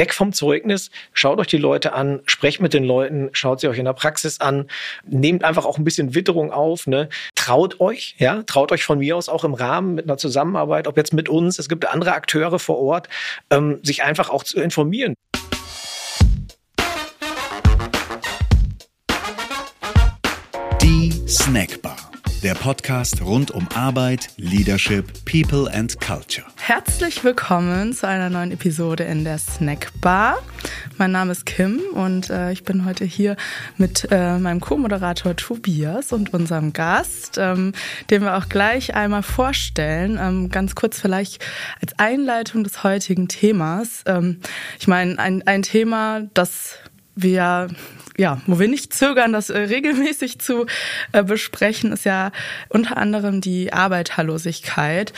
weg vom Zeugnis, schaut euch die Leute an, sprecht mit den Leuten, schaut sie euch in der Praxis an, nehmt einfach auch ein bisschen Witterung auf, ne? traut euch, ja, traut euch von mir aus auch im Rahmen mit einer Zusammenarbeit, ob jetzt mit uns, es gibt andere Akteure vor Ort, ähm, sich einfach auch zu informieren. Die Snackbar der Podcast rund um Arbeit, Leadership, People and Culture. Herzlich willkommen zu einer neuen Episode in der Snackbar. Mein Name ist Kim und äh, ich bin heute hier mit äh, meinem Co-Moderator Tobias und unserem Gast, ähm, den wir auch gleich einmal vorstellen. Ähm, ganz kurz vielleicht als Einleitung des heutigen Themas. Ähm, ich meine, ein, ein Thema, das wir ja, wo wir nicht zögern, das äh, regelmäßig zu äh, besprechen, ist ja unter anderem die Arbeiterlosigkeit.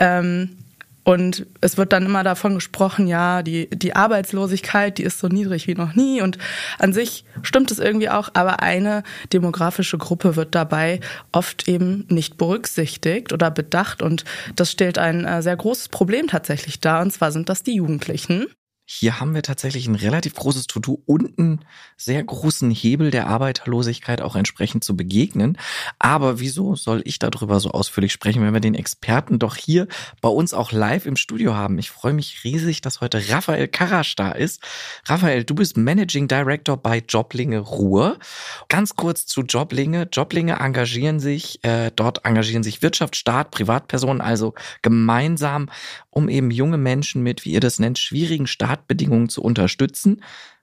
Ähm, und es wird dann immer davon gesprochen, ja, die, die Arbeitslosigkeit, die ist so niedrig wie noch nie. Und an sich stimmt es irgendwie auch, aber eine demografische Gruppe wird dabei oft eben nicht berücksichtigt oder bedacht. Und das stellt ein äh, sehr großes Problem tatsächlich dar. Und zwar sind das die Jugendlichen. Hier haben wir tatsächlich ein relativ großes To-Do und einen sehr großen Hebel der Arbeiterlosigkeit auch entsprechend zu begegnen. Aber wieso soll ich darüber so ausführlich sprechen, wenn wir den Experten doch hier bei uns auch live im Studio haben? Ich freue mich riesig, dass heute Raphael Karasch da ist. Raphael, du bist Managing Director bei Joblinge Ruhr. Ganz kurz zu Joblinge. Joblinge engagieren sich, äh, dort engagieren sich Wirtschaft, Staat, Privatpersonen also gemeinsam, um eben junge Menschen mit, wie ihr das nennt, schwierigen Start Startbedingungen zu unterstützen.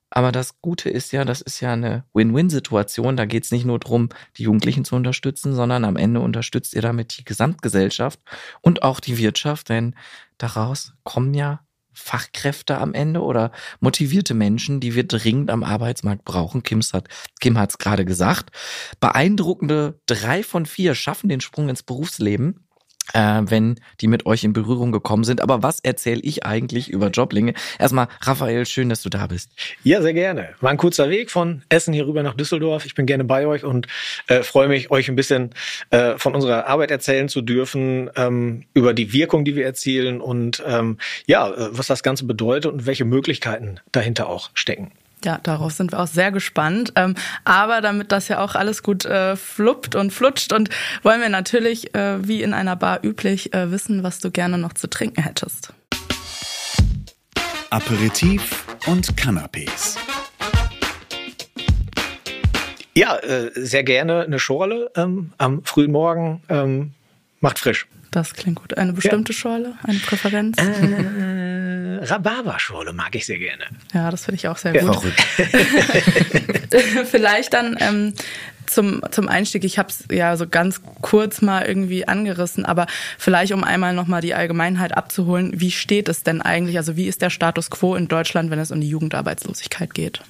Aber das Gute ist ja, das ist ja eine Win-Win-Situation. Da geht es nicht nur darum, die Jugendlichen zu unterstützen, sondern am Ende unterstützt ihr damit die Gesamtgesellschaft und auch die Wirtschaft, denn daraus kommen ja Fachkräfte am Ende oder motivierte Menschen, die wir dringend am Arbeitsmarkt brauchen. Kims hat, Kim hat es gerade gesagt. Beeindruckende drei von vier schaffen den Sprung ins Berufsleben äh, wenn die mit euch in Berührung gekommen sind. Aber was erzähle ich eigentlich über Joblinge? Erstmal, Raphael, schön, dass du da bist. Ja, sehr gerne. War ein kurzer Weg von Essen hier rüber nach Düsseldorf. Ich bin gerne bei euch und äh, freue mich, euch ein bisschen äh, von unserer Arbeit erzählen zu dürfen, ähm, über die Wirkung, die wir erzielen und ähm, ja, äh, was das Ganze bedeutet und welche Möglichkeiten dahinter auch stecken. Ja, darauf sind wir auch sehr gespannt. Ähm, aber damit das ja auch alles gut äh, fluppt und flutscht und wollen wir natürlich, äh, wie in einer Bar üblich, äh, wissen, was du gerne noch zu trinken hättest. Aperitif und Canapés. Ja, sehr gerne eine Schorle ähm, am frühen Morgen. Ähm, macht frisch. Das klingt gut. Eine bestimmte ja. Schorle, eine Präferenz? Äh, Rhabarberschorle mag ich sehr gerne. Ja, das finde ich auch sehr ja. gut. Vielleicht dann ähm, zum, zum Einstieg, ich habe es ja so ganz kurz mal irgendwie angerissen, aber vielleicht um einmal nochmal die Allgemeinheit abzuholen, wie steht es denn eigentlich, also wie ist der Status quo in Deutschland, wenn es um die Jugendarbeitslosigkeit geht?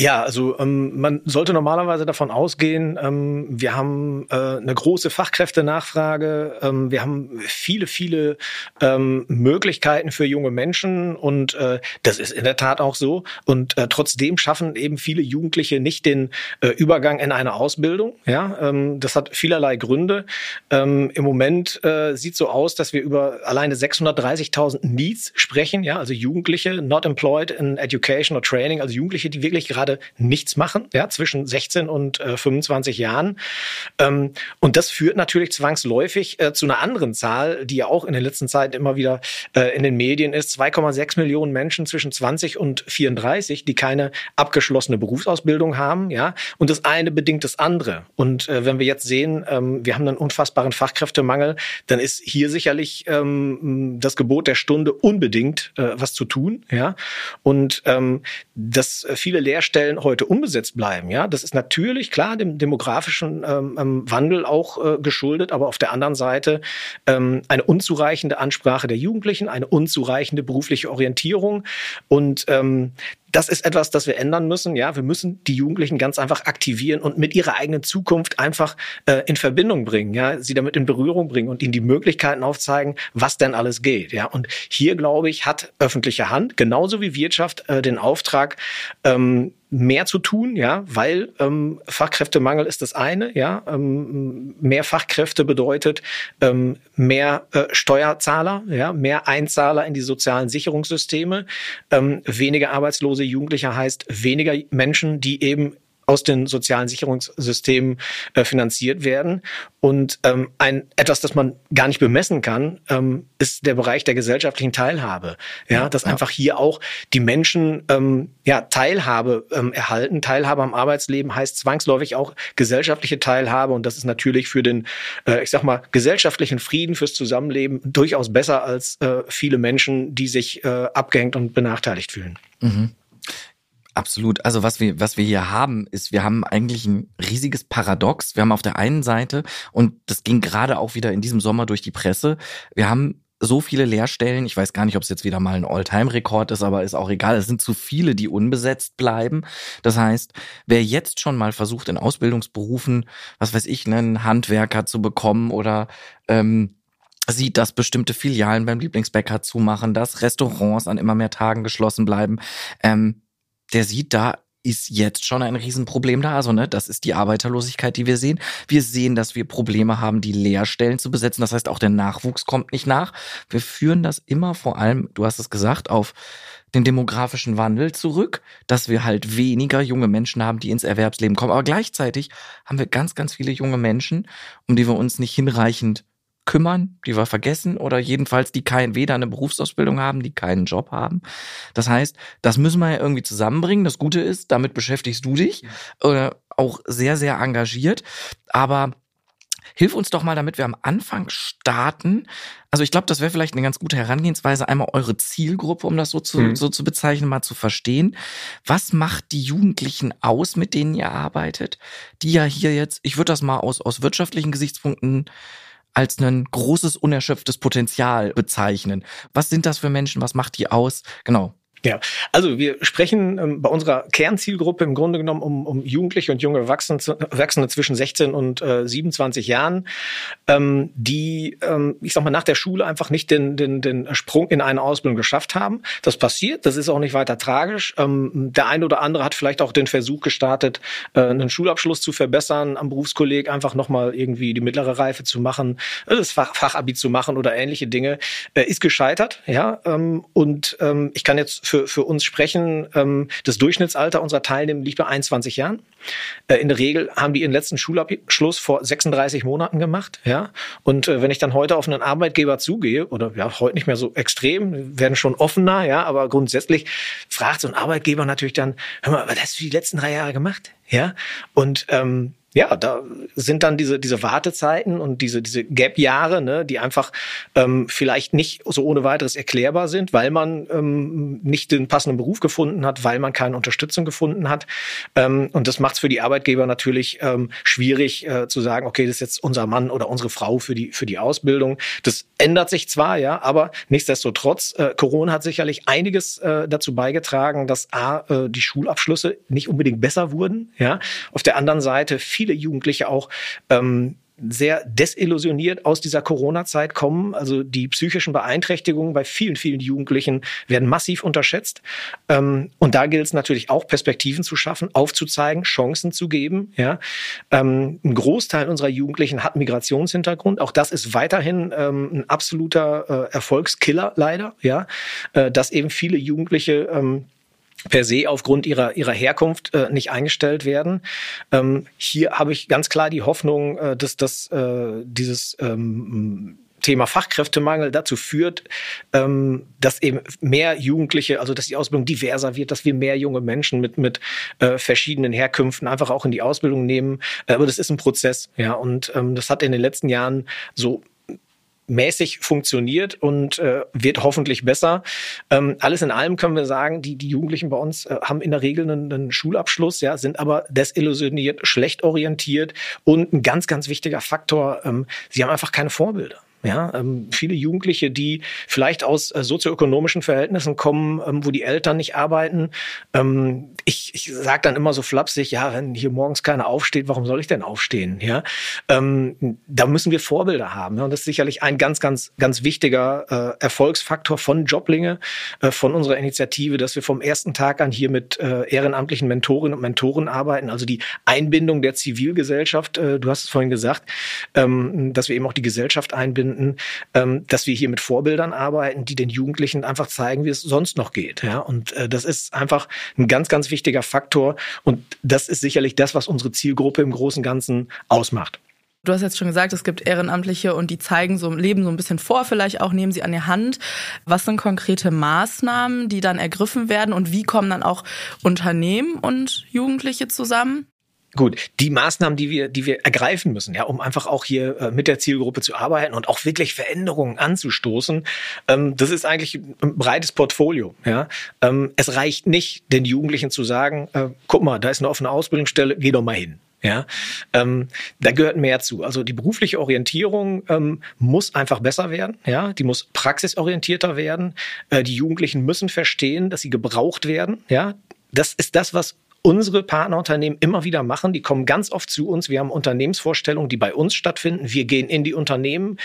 Ja, also ähm, man sollte normalerweise davon ausgehen, ähm, wir haben äh, eine große Fachkräftenachfrage, ähm, wir haben viele, viele ähm, Möglichkeiten für junge Menschen und äh, das ist in der Tat auch so. Und äh, trotzdem schaffen eben viele Jugendliche nicht den äh, Übergang in eine Ausbildung. Ja, ähm, das hat vielerlei Gründe. Ähm, Im Moment äh, sieht so aus, dass wir über alleine 630.000 Needs sprechen, ja, also Jugendliche not employed in education or training, also Jugendliche, die wirklich gerade gerade nichts machen, ja, zwischen 16 und äh, 25 Jahren. Ähm, und das führt natürlich zwangsläufig äh, zu einer anderen Zahl, die ja auch in der letzten Zeit immer wieder äh, in den Medien ist. 2,6 Millionen Menschen zwischen 20 und 34, die keine abgeschlossene Berufsausbildung haben, ja. Und das eine bedingt das andere. Und äh, wenn wir jetzt sehen, ähm, wir haben einen unfassbaren Fachkräftemangel, dann ist hier sicherlich ähm, das Gebot der Stunde unbedingt äh, was zu tun, ja. Und ähm, dass viele Lehrstellen Stellen heute unbesetzt bleiben, ja, das ist natürlich klar dem demografischen ähm, ähm, Wandel auch äh, geschuldet, aber auf der anderen Seite ähm, eine unzureichende Ansprache der Jugendlichen, eine unzureichende berufliche Orientierung und ähm, das ist etwas, das wir ändern müssen. Ja, wir müssen die Jugendlichen ganz einfach aktivieren und mit ihrer eigenen Zukunft einfach äh, in Verbindung bringen. Ja, sie damit in Berührung bringen und ihnen die Möglichkeiten aufzeigen, was denn alles geht. Ja, und hier glaube ich hat öffentliche Hand genauso wie Wirtschaft äh, den Auftrag, ähm, mehr zu tun, ja, weil ähm, Fachkräftemangel ist das eine, ja, ähm, mehr Fachkräfte bedeutet ähm, mehr äh, Steuerzahler, ja, mehr Einzahler in die sozialen Sicherungssysteme, ähm, weniger arbeitslose Jugendliche heißt weniger Menschen, die eben aus den sozialen Sicherungssystemen äh, finanziert werden. Und ähm, ein etwas, das man gar nicht bemessen kann, ähm, ist der Bereich der gesellschaftlichen Teilhabe. Ja, dass ja. einfach hier auch die Menschen ähm, ja Teilhabe ähm, erhalten. Teilhabe am Arbeitsleben heißt zwangsläufig auch gesellschaftliche Teilhabe und das ist natürlich für den, äh, ich sag mal, gesellschaftlichen Frieden fürs Zusammenleben durchaus besser als äh, viele Menschen, die sich äh, abgehängt und benachteiligt fühlen. Mhm. Absolut. Also was wir, was wir hier haben, ist, wir haben eigentlich ein riesiges Paradox. Wir haben auf der einen Seite, und das ging gerade auch wieder in diesem Sommer durch die Presse, wir haben so viele Lehrstellen. Ich weiß gar nicht, ob es jetzt wieder mal ein All-Time-Rekord ist, aber ist auch egal. Es sind zu viele, die unbesetzt bleiben. Das heißt, wer jetzt schon mal versucht, in Ausbildungsberufen, was weiß ich, einen Handwerker zu bekommen oder ähm, sieht, dass bestimmte Filialen beim Lieblingsbäcker zumachen, dass Restaurants an immer mehr Tagen geschlossen bleiben, ähm, der sieht, da ist jetzt schon ein Riesenproblem da. Also, ne, das ist die Arbeiterlosigkeit, die wir sehen. Wir sehen, dass wir Probleme haben, die Lehrstellen zu besetzen. Das heißt, auch der Nachwuchs kommt nicht nach. Wir führen das immer vor allem, du hast es gesagt, auf den demografischen Wandel zurück, dass wir halt weniger junge Menschen haben, die ins Erwerbsleben kommen. Aber gleichzeitig haben wir ganz, ganz viele junge Menschen, um die wir uns nicht hinreichend kümmern, die wir vergessen oder jedenfalls die kein, weder eine Berufsausbildung haben, die keinen Job haben. Das heißt, das müssen wir ja irgendwie zusammenbringen. Das Gute ist, damit beschäftigst du dich oder auch sehr, sehr engagiert. Aber Hilf uns doch mal, damit wir am Anfang starten. Also ich glaube, das wäre vielleicht eine ganz gute Herangehensweise, einmal eure Zielgruppe, um das so zu, mhm. so zu bezeichnen, mal zu verstehen. Was macht die Jugendlichen aus, mit denen ihr arbeitet, die ja hier jetzt, ich würde das mal aus, aus wirtschaftlichen Gesichtspunkten als ein großes, unerschöpftes Potenzial bezeichnen. Was sind das für Menschen? Was macht die aus? Genau. Ja, also wir sprechen ähm, bei unserer Kernzielgruppe im Grunde genommen um, um Jugendliche und junge Erwachsene, zwischen 16 und äh, 27 Jahren, ähm, die, ähm, ich sag mal, nach der Schule einfach nicht den, den, den Sprung in eine Ausbildung geschafft haben. Das passiert, das ist auch nicht weiter tragisch. Ähm, der eine oder andere hat vielleicht auch den Versuch gestartet, äh, einen Schulabschluss zu verbessern, am Berufskolleg einfach nochmal irgendwie die mittlere Reife zu machen, äh, das Fach, Fachabi zu machen oder ähnliche Dinge, äh, ist gescheitert, ja. Ähm, und ähm, ich kann jetzt für, für uns sprechen. Ähm, das Durchschnittsalter unserer Teilnehmer liegt bei 21 Jahren. Äh, in der Regel haben die ihren letzten Schulabschluss vor 36 Monaten gemacht. Ja? Und äh, wenn ich dann heute auf einen Arbeitgeber zugehe, oder ja, heute nicht mehr so extrem, werden schon offener, ja, aber grundsätzlich fragt so ein Arbeitgeber natürlich dann, hör mal, was hast du die letzten drei Jahre gemacht? Ja, und ähm, ja, da sind dann diese, diese Wartezeiten und diese, diese Gap-Jahre, ne, die einfach ähm, vielleicht nicht so ohne weiteres erklärbar sind, weil man ähm, nicht den passenden Beruf gefunden hat, weil man keine Unterstützung gefunden hat. Ähm, und das macht es für die Arbeitgeber natürlich ähm, schwierig äh, zu sagen, okay, das ist jetzt unser Mann oder unsere Frau für die, für die Ausbildung. Das ändert sich zwar, ja, aber nichtsdestotrotz, äh, Corona hat sicherlich einiges äh, dazu beigetragen, dass A, äh, die Schulabschlüsse nicht unbedingt besser wurden, ja. Auf der anderen Seite viele Jugendliche auch ähm, sehr desillusioniert aus dieser Corona-Zeit kommen. Also die psychischen Beeinträchtigungen bei vielen, vielen Jugendlichen werden massiv unterschätzt. Ähm, und da gilt es natürlich auch, Perspektiven zu schaffen, aufzuzeigen, Chancen zu geben. Ja, ähm, ein Großteil unserer Jugendlichen hat Migrationshintergrund. Auch das ist weiterhin ähm, ein absoluter äh, Erfolgskiller leider. Ja, äh, dass eben viele Jugendliche per se aufgrund ihrer, ihrer Herkunft äh, nicht eingestellt werden. Ähm, hier habe ich ganz klar die Hoffnung, äh, dass, dass äh, dieses ähm, Thema Fachkräftemangel dazu führt, ähm, dass eben mehr Jugendliche, also dass die Ausbildung diverser wird, dass wir mehr junge Menschen mit mit äh, verschiedenen Herkünften einfach auch in die Ausbildung nehmen. Äh, aber das ist ein Prozess, ja, und ähm, das hat in den letzten Jahren so mäßig funktioniert und äh, wird hoffentlich besser. Ähm, alles in allem können wir sagen, die, die Jugendlichen bei uns äh, haben in der Regel einen, einen Schulabschluss, ja, sind aber desillusioniert, schlecht orientiert und ein ganz, ganz wichtiger Faktor, ähm, sie haben einfach keine Vorbilder. Ja, ähm, viele Jugendliche, die vielleicht aus äh, sozioökonomischen Verhältnissen kommen, ähm, wo die Eltern nicht arbeiten. Ähm, ich, ich sage dann immer so flapsig, ja, wenn hier morgens keiner aufsteht, warum soll ich denn aufstehen? Ja, ähm, da müssen wir Vorbilder haben. Ja? Und das ist sicherlich ein ganz, ganz, ganz wichtiger äh, Erfolgsfaktor von Joblinge, äh, von unserer Initiative, dass wir vom ersten Tag an hier mit äh, ehrenamtlichen Mentorinnen und Mentoren arbeiten. Also die Einbindung der Zivilgesellschaft. Äh, du hast es vorhin gesagt, ähm, dass wir eben auch die Gesellschaft einbinden, ähm, dass wir hier mit Vorbildern arbeiten, die den Jugendlichen einfach zeigen, wie es sonst noch geht. Ja, und äh, das ist einfach ein ganz, ganz wichtiger Faktor. Und das ist sicherlich das, was unsere Zielgruppe im Großen und Ganzen ausmacht. Du hast jetzt schon gesagt, es gibt Ehrenamtliche und die zeigen so, leben so ein bisschen vor, vielleicht auch nehmen sie an die Hand. Was sind konkrete Maßnahmen, die dann ergriffen werden und wie kommen dann auch Unternehmen und Jugendliche zusammen? Gut, die Maßnahmen, die wir, die wir ergreifen müssen, ja, um einfach auch hier äh, mit der Zielgruppe zu arbeiten und auch wirklich Veränderungen anzustoßen, ähm, das ist eigentlich ein breites Portfolio. Ja, ähm, es reicht nicht, den Jugendlichen zu sagen: äh, Guck mal, da ist eine offene Ausbildungsstelle, geh doch mal hin. Ja, ähm, da gehört mehr zu. Also die berufliche Orientierung ähm, muss einfach besser werden. Ja, die muss praxisorientierter werden. Äh, die Jugendlichen müssen verstehen, dass sie gebraucht werden. Ja, das ist das, was unsere Partnerunternehmen immer wieder machen. Die kommen ganz oft zu uns. Wir haben Unternehmensvorstellungen, die bei uns stattfinden. Wir gehen in die Unternehmen.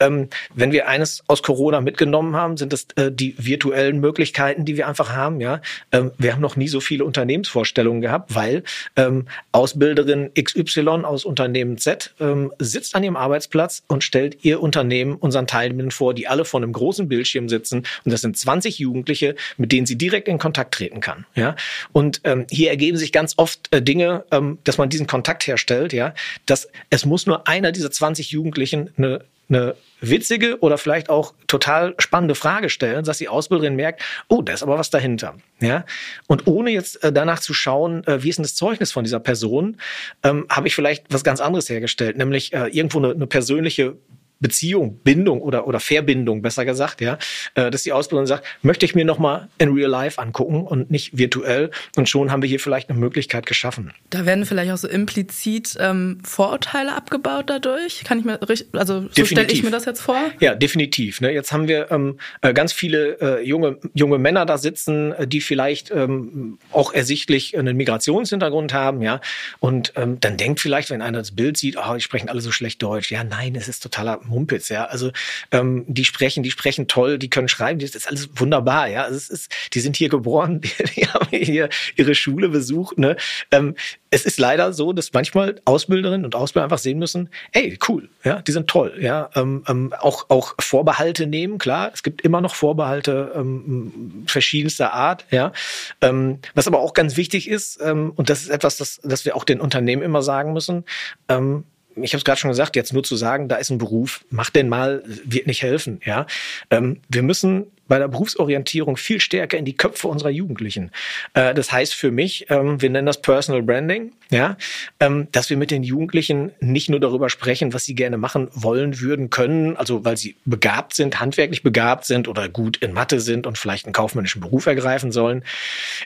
Ähm, wenn wir eines aus Corona mitgenommen haben, sind es äh, die virtuellen Möglichkeiten, die wir einfach haben. Ja, ähm, wir haben noch nie so viele Unternehmensvorstellungen gehabt, weil ähm, Ausbilderin XY aus Unternehmen Z ähm, sitzt an ihrem Arbeitsplatz und stellt ihr Unternehmen unseren Teilnehmern vor, die alle vor einem großen Bildschirm sitzen. Und das sind 20 Jugendliche, mit denen sie direkt in Kontakt treten kann. Ja, und ähm, hier ergeben sich ganz oft äh, Dinge, ähm, dass man diesen Kontakt herstellt, ja, dass es muss nur einer dieser 20 Jugendlichen eine eine witzige oder vielleicht auch total spannende Frage stellen, dass die Ausbilderin merkt, oh, da ist aber was dahinter. Ja? Und ohne jetzt äh, danach zu schauen, äh, wie ist denn das Zeugnis von dieser Person, ähm, habe ich vielleicht was ganz anderes hergestellt, nämlich äh, irgendwo eine, eine persönliche Beziehung, Bindung oder, oder Verbindung, besser gesagt, ja, äh, dass die Ausbildung sagt, möchte ich mir nochmal in real life angucken und nicht virtuell. Und schon haben wir hier vielleicht eine Möglichkeit geschaffen. Da werden vielleicht auch so implizit ähm, Vorurteile abgebaut dadurch. Kann ich mir also so stelle ich mir das jetzt vor? Ja, definitiv. Ne? Jetzt haben wir ähm, äh, ganz viele äh, junge, junge Männer da sitzen, äh, die vielleicht ähm, auch ersichtlich einen Migrationshintergrund haben, ja. Und ähm, dann denkt vielleicht, wenn einer das Bild sieht, oh, die sprechen alle so schlecht Deutsch. Ja, nein, es ist totaler Mumpitz, ja. Also ähm, die sprechen, die sprechen toll, die können schreiben, das ist alles wunderbar, ja. Also es ist, die sind hier geboren, die, die haben hier ihre Schule besucht. Ne? Ähm, es ist leider so, dass manchmal Ausbilderinnen und Ausbilder einfach sehen müssen, ey, cool, ja, die sind toll, ja. Ähm, ähm, auch, auch Vorbehalte nehmen, klar, es gibt immer noch Vorbehalte ähm, verschiedenster Art, ja. Ähm, was aber auch ganz wichtig ist, ähm, und das ist etwas, das, das wir auch den Unternehmen immer sagen müssen, ähm, ich habe es gerade schon gesagt, jetzt nur zu sagen, da ist ein Beruf, mach den mal, wird nicht helfen. Ja, ähm, wir müssen bei der Berufsorientierung viel stärker in die Köpfe unserer Jugendlichen. Äh, das heißt für mich, ähm, wir nennen das Personal Branding, ja, ähm, dass wir mit den Jugendlichen nicht nur darüber sprechen, was sie gerne machen wollen, würden, können, also weil sie begabt sind, handwerklich begabt sind oder gut in Mathe sind und vielleicht einen kaufmännischen Beruf ergreifen sollen.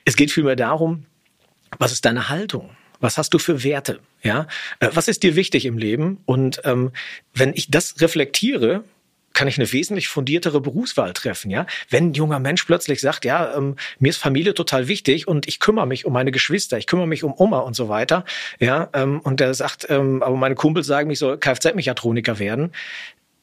Es geht vielmehr darum, was ist deine Haltung? Was hast du für Werte? Ja, äh, was ist dir wichtig im Leben? Und ähm, wenn ich das reflektiere, kann ich eine wesentlich fundiertere Berufswahl treffen, ja. Wenn ein junger Mensch plötzlich sagt, ja, ähm, mir ist Familie total wichtig und ich kümmere mich um meine Geschwister, ich kümmere mich um Oma und so weiter, ja, ähm, und der sagt, ähm, aber meine Kumpels sagen, ich soll Kfz-Mechatroniker werden,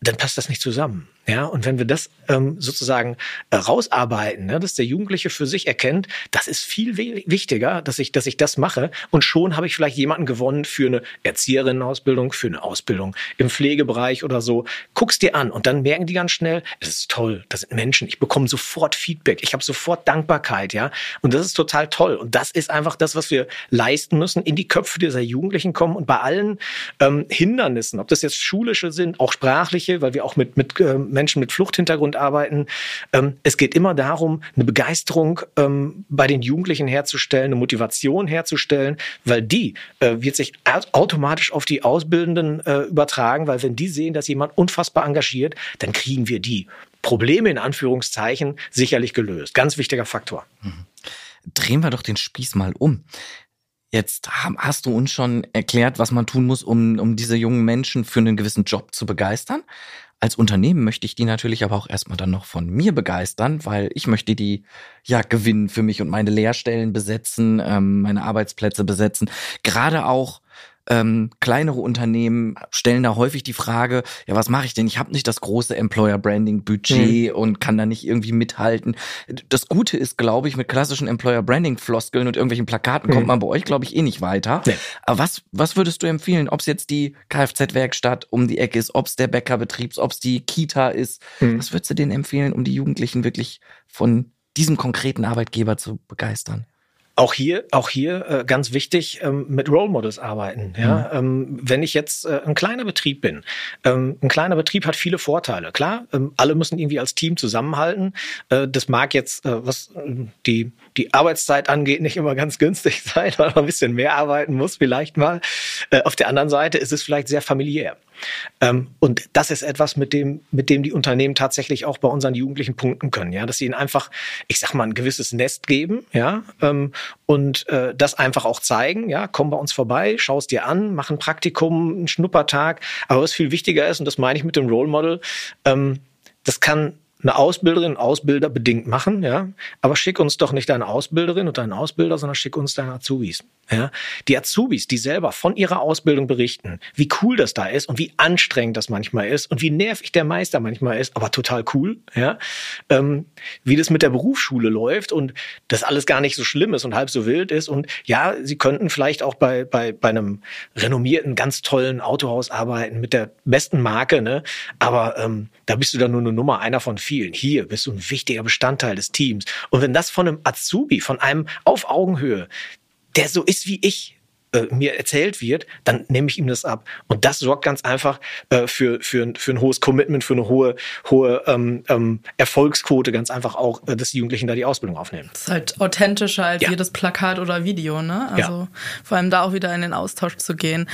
dann passt das nicht zusammen. Ja, und wenn wir das ähm, sozusagen äh, rausarbeiten, ne, dass der Jugendliche für sich erkennt, das ist viel wichtiger, dass ich, dass ich das mache. Und schon habe ich vielleicht jemanden gewonnen für eine Erzieherinnenausbildung, für eine Ausbildung im Pflegebereich oder so. Guck's dir an und dann merken die ganz schnell, es ist toll, das sind Menschen. Ich bekomme sofort Feedback, ich habe sofort Dankbarkeit, ja. Und das ist total toll. Und das ist einfach das, was wir leisten müssen, in die Köpfe dieser Jugendlichen kommen und bei allen ähm, Hindernissen, ob das jetzt schulische sind, auch sprachliche, weil wir auch mit mit ähm, Menschen mit Fluchthintergrund arbeiten. Ähm, es geht immer darum, eine Begeisterung ähm, bei den Jugendlichen herzustellen, eine Motivation herzustellen, weil die äh, wird sich automatisch auf die Ausbildenden äh, übertragen, weil wenn die sehen, dass jemand unfassbar engagiert, dann kriegen wir die Probleme in Anführungszeichen sicherlich gelöst. Ganz wichtiger Faktor. Mhm. Drehen wir doch den Spieß mal um. Jetzt hast du uns schon erklärt, was man tun muss, um, um diese jungen Menschen für einen gewissen Job zu begeistern. Als Unternehmen möchte ich die natürlich aber auch erstmal dann noch von mir begeistern, weil ich möchte die ja gewinnen für mich und meine Lehrstellen besetzen, ähm, meine Arbeitsplätze besetzen. Gerade auch ähm, kleinere Unternehmen stellen da häufig die Frage, ja, was mache ich denn? Ich habe nicht das große Employer Branding Budget mhm. und kann da nicht irgendwie mithalten. Das Gute ist, glaube ich, mit klassischen Employer Branding Floskeln und irgendwelchen Plakaten mhm. kommt man bei euch, glaube ich, eh nicht weiter. Nee. Aber was, was würdest du empfehlen, ob es jetzt die Kfz-Werkstatt um die Ecke ist, ob es der Bäckerbetrieb, ob es die Kita ist? Mhm. Was würdest du denen empfehlen, um die Jugendlichen wirklich von diesem konkreten Arbeitgeber zu begeistern? Auch hier, auch hier äh, ganz wichtig, ähm, mit Role Models arbeiten. Ja? Mhm. Ähm, wenn ich jetzt äh, ein kleiner Betrieb bin, ähm, ein kleiner Betrieb hat viele Vorteile. Klar, alle müssen irgendwie als Team zusammenhalten. Äh, das mag jetzt, was die, die Arbeitszeit angeht, nicht immer ganz günstig sein, weil man ein bisschen mehr arbeiten muss, vielleicht mal. Äh, auf der anderen Seite ist es vielleicht sehr familiär. Ähm, und das ist etwas, mit dem, mit dem die Unternehmen tatsächlich auch bei unseren Jugendlichen punkten können, ja, dass sie ihnen einfach, ich sag mal, ein gewisses Nest geben, ja, ähm, und äh, das einfach auch zeigen, ja, komm bei uns vorbei, schau es dir an, mach ein Praktikum, einen Schnuppertag. Aber was viel wichtiger ist, und das meine ich mit dem Role Model, ähm, das kann eine Ausbilderin, Ausbilder bedingt machen, ja. Aber schick uns doch nicht deine Ausbilderin und deinen Ausbilder, sondern schick uns deine Azubis. Ja? Die Azubis, die selber von ihrer Ausbildung berichten, wie cool das da ist und wie anstrengend das manchmal ist und wie nervig der Meister manchmal ist, aber total cool, ja? Ähm, wie das mit der Berufsschule läuft und das alles gar nicht so schlimm ist und halb so wild ist. Und ja, sie könnten vielleicht auch bei, bei, bei einem renommierten, ganz tollen Autohaus arbeiten mit der besten Marke, ne? aber ähm, da bist du dann nur eine Nummer, einer von vielen. Hier bist du ein wichtiger Bestandteil des Teams. Und wenn das von einem Azubi, von einem auf Augenhöhe, der so ist wie ich, äh, mir erzählt wird, dann nehme ich ihm das ab. Und das sorgt ganz einfach äh, für, für, für ein hohes Commitment, für eine hohe, hohe ähm, ähm, Erfolgsquote, ganz einfach auch, äh, dass die Jugendlichen da die Ausbildung aufnehmen. Das ist halt authentischer als ja. jedes Plakat oder Video, ne? Also ja. vor allem da auch wieder in den Austausch zu gehen.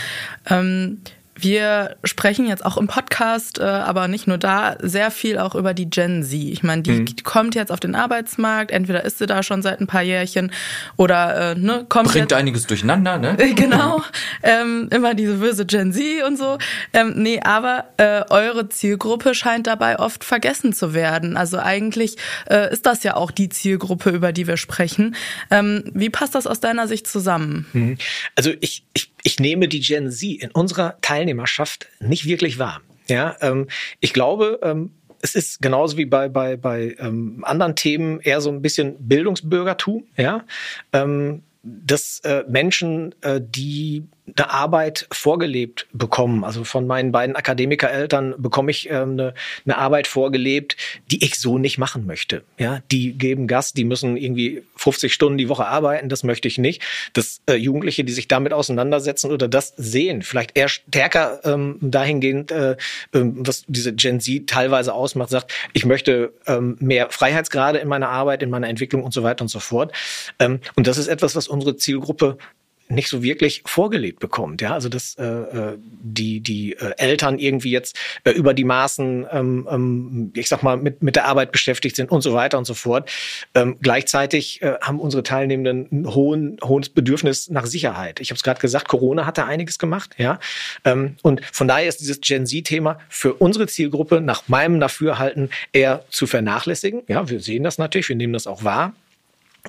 Ähm, wir sprechen jetzt auch im Podcast, äh, aber nicht nur da, sehr viel auch über die Gen Z. Ich meine, die mhm. kommt jetzt auf den Arbeitsmarkt, entweder ist sie da schon seit ein paar Jährchen oder äh, ne, kommt. Bringt jetzt, einiges durcheinander, ne? genau. Ähm, immer diese böse Gen Z und so. Ähm, nee, aber äh, eure Zielgruppe scheint dabei oft vergessen zu werden. Also eigentlich äh, ist das ja auch die Zielgruppe, über die wir sprechen. Ähm, wie passt das aus deiner Sicht zusammen? Mhm. Also ich, ich ich nehme die Gen Z in unserer Teilnehmerschaft nicht wirklich wahr. Ja, ähm, ich glaube, ähm, es ist genauso wie bei, bei, bei ähm, anderen Themen eher so ein bisschen Bildungsbürgertum, ja. Ähm, dass äh, Menschen, äh, die eine Arbeit vorgelebt bekommen. Also von meinen beiden Akademikereltern bekomme ich ähm, eine, eine Arbeit vorgelebt, die ich so nicht machen möchte. Ja, die geben Gas, die müssen irgendwie 50 Stunden die Woche arbeiten, das möchte ich nicht. Dass äh, Jugendliche, die sich damit auseinandersetzen oder das sehen, vielleicht eher stärker ähm, dahingehend, äh, äh, was diese Gen Z teilweise ausmacht, sagt, ich möchte ähm, mehr Freiheitsgrade in meiner Arbeit, in meiner Entwicklung und so weiter und so fort. Ähm, und das ist etwas, was unsere Zielgruppe nicht so wirklich vorgelebt bekommt. Ja, also dass äh, äh, die die äh, Eltern irgendwie jetzt äh, über die Maßen, ähm, ähm, ich sag mal, mit mit der Arbeit beschäftigt sind und so weiter und so fort. Ähm, gleichzeitig äh, haben unsere Teilnehmenden ein hohen hohes Bedürfnis nach Sicherheit. Ich habe es gerade gesagt, Corona hat da einiges gemacht. Ja, ähm, und von daher ist dieses Gen Z-Thema für unsere Zielgruppe nach meinem Dafürhalten eher zu vernachlässigen. Ja, wir sehen das natürlich, wir nehmen das auch wahr.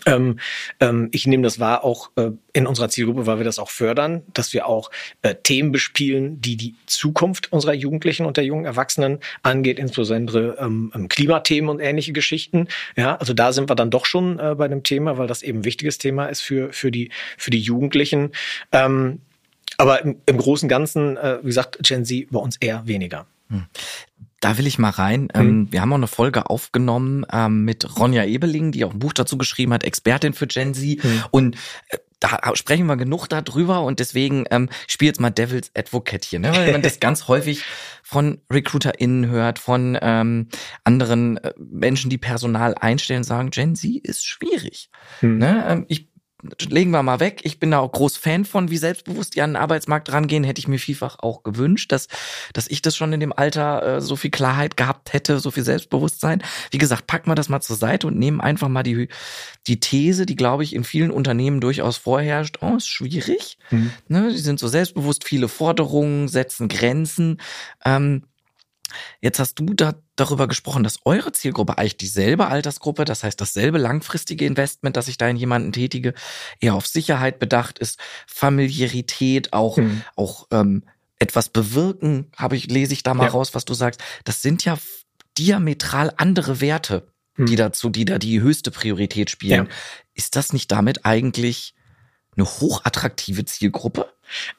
Ähm, ähm, ich nehme das wahr auch äh, in unserer Zielgruppe, weil wir das auch fördern, dass wir auch äh, Themen bespielen, die die Zukunft unserer Jugendlichen und der jungen Erwachsenen angeht, insbesondere ähm, ähm Klimathemen und ähnliche Geschichten. Ja, also da sind wir dann doch schon äh, bei dem Thema, weil das eben ein wichtiges Thema ist für für die für die Jugendlichen. Ähm, aber im, im Großen und Ganzen, äh, wie gesagt, Gen Z bei uns eher weniger. Hm. Da will ich mal rein. Mhm. wir haben auch eine Folge aufgenommen ähm, mit Ronja Ebeling, die auch ein Buch dazu geschrieben hat, Expertin für Gen Z. Mhm. Und äh, da sprechen wir genug darüber und deswegen ähm, spiele jetzt mal Devil's Advocate hier, ne? weil man das ganz häufig von RecruiterInnen hört, von ähm, anderen äh, Menschen, die Personal einstellen, sagen, Gen Z ist schwierig. Mhm. Ne? Ähm, ich legen wir mal weg. Ich bin da auch groß Fan von, wie selbstbewusst die an den Arbeitsmarkt rangehen. Hätte ich mir vielfach auch gewünscht, dass, dass ich das schon in dem Alter äh, so viel Klarheit gehabt hätte, so viel Selbstbewusstsein. Wie gesagt, packen wir das mal zur Seite und nehmen einfach mal die, die These, die, glaube ich, in vielen Unternehmen durchaus vorherrscht. Oh, ist schwierig. Mhm. Ne, die sind so selbstbewusst, viele Forderungen, setzen Grenzen. Ähm, Jetzt hast du da darüber gesprochen, dass eure Zielgruppe eigentlich dieselbe Altersgruppe, das heißt dasselbe langfristige Investment, dass ich da in jemanden tätige, eher auf Sicherheit bedacht ist, Familiarität, auch, mhm. auch ähm, etwas bewirken, habe ich, lese ich da mal ja. raus, was du sagst. Das sind ja diametral andere Werte, mhm. die dazu, die da die höchste Priorität spielen. Ja. Ist das nicht damit eigentlich eine hochattraktive Zielgruppe?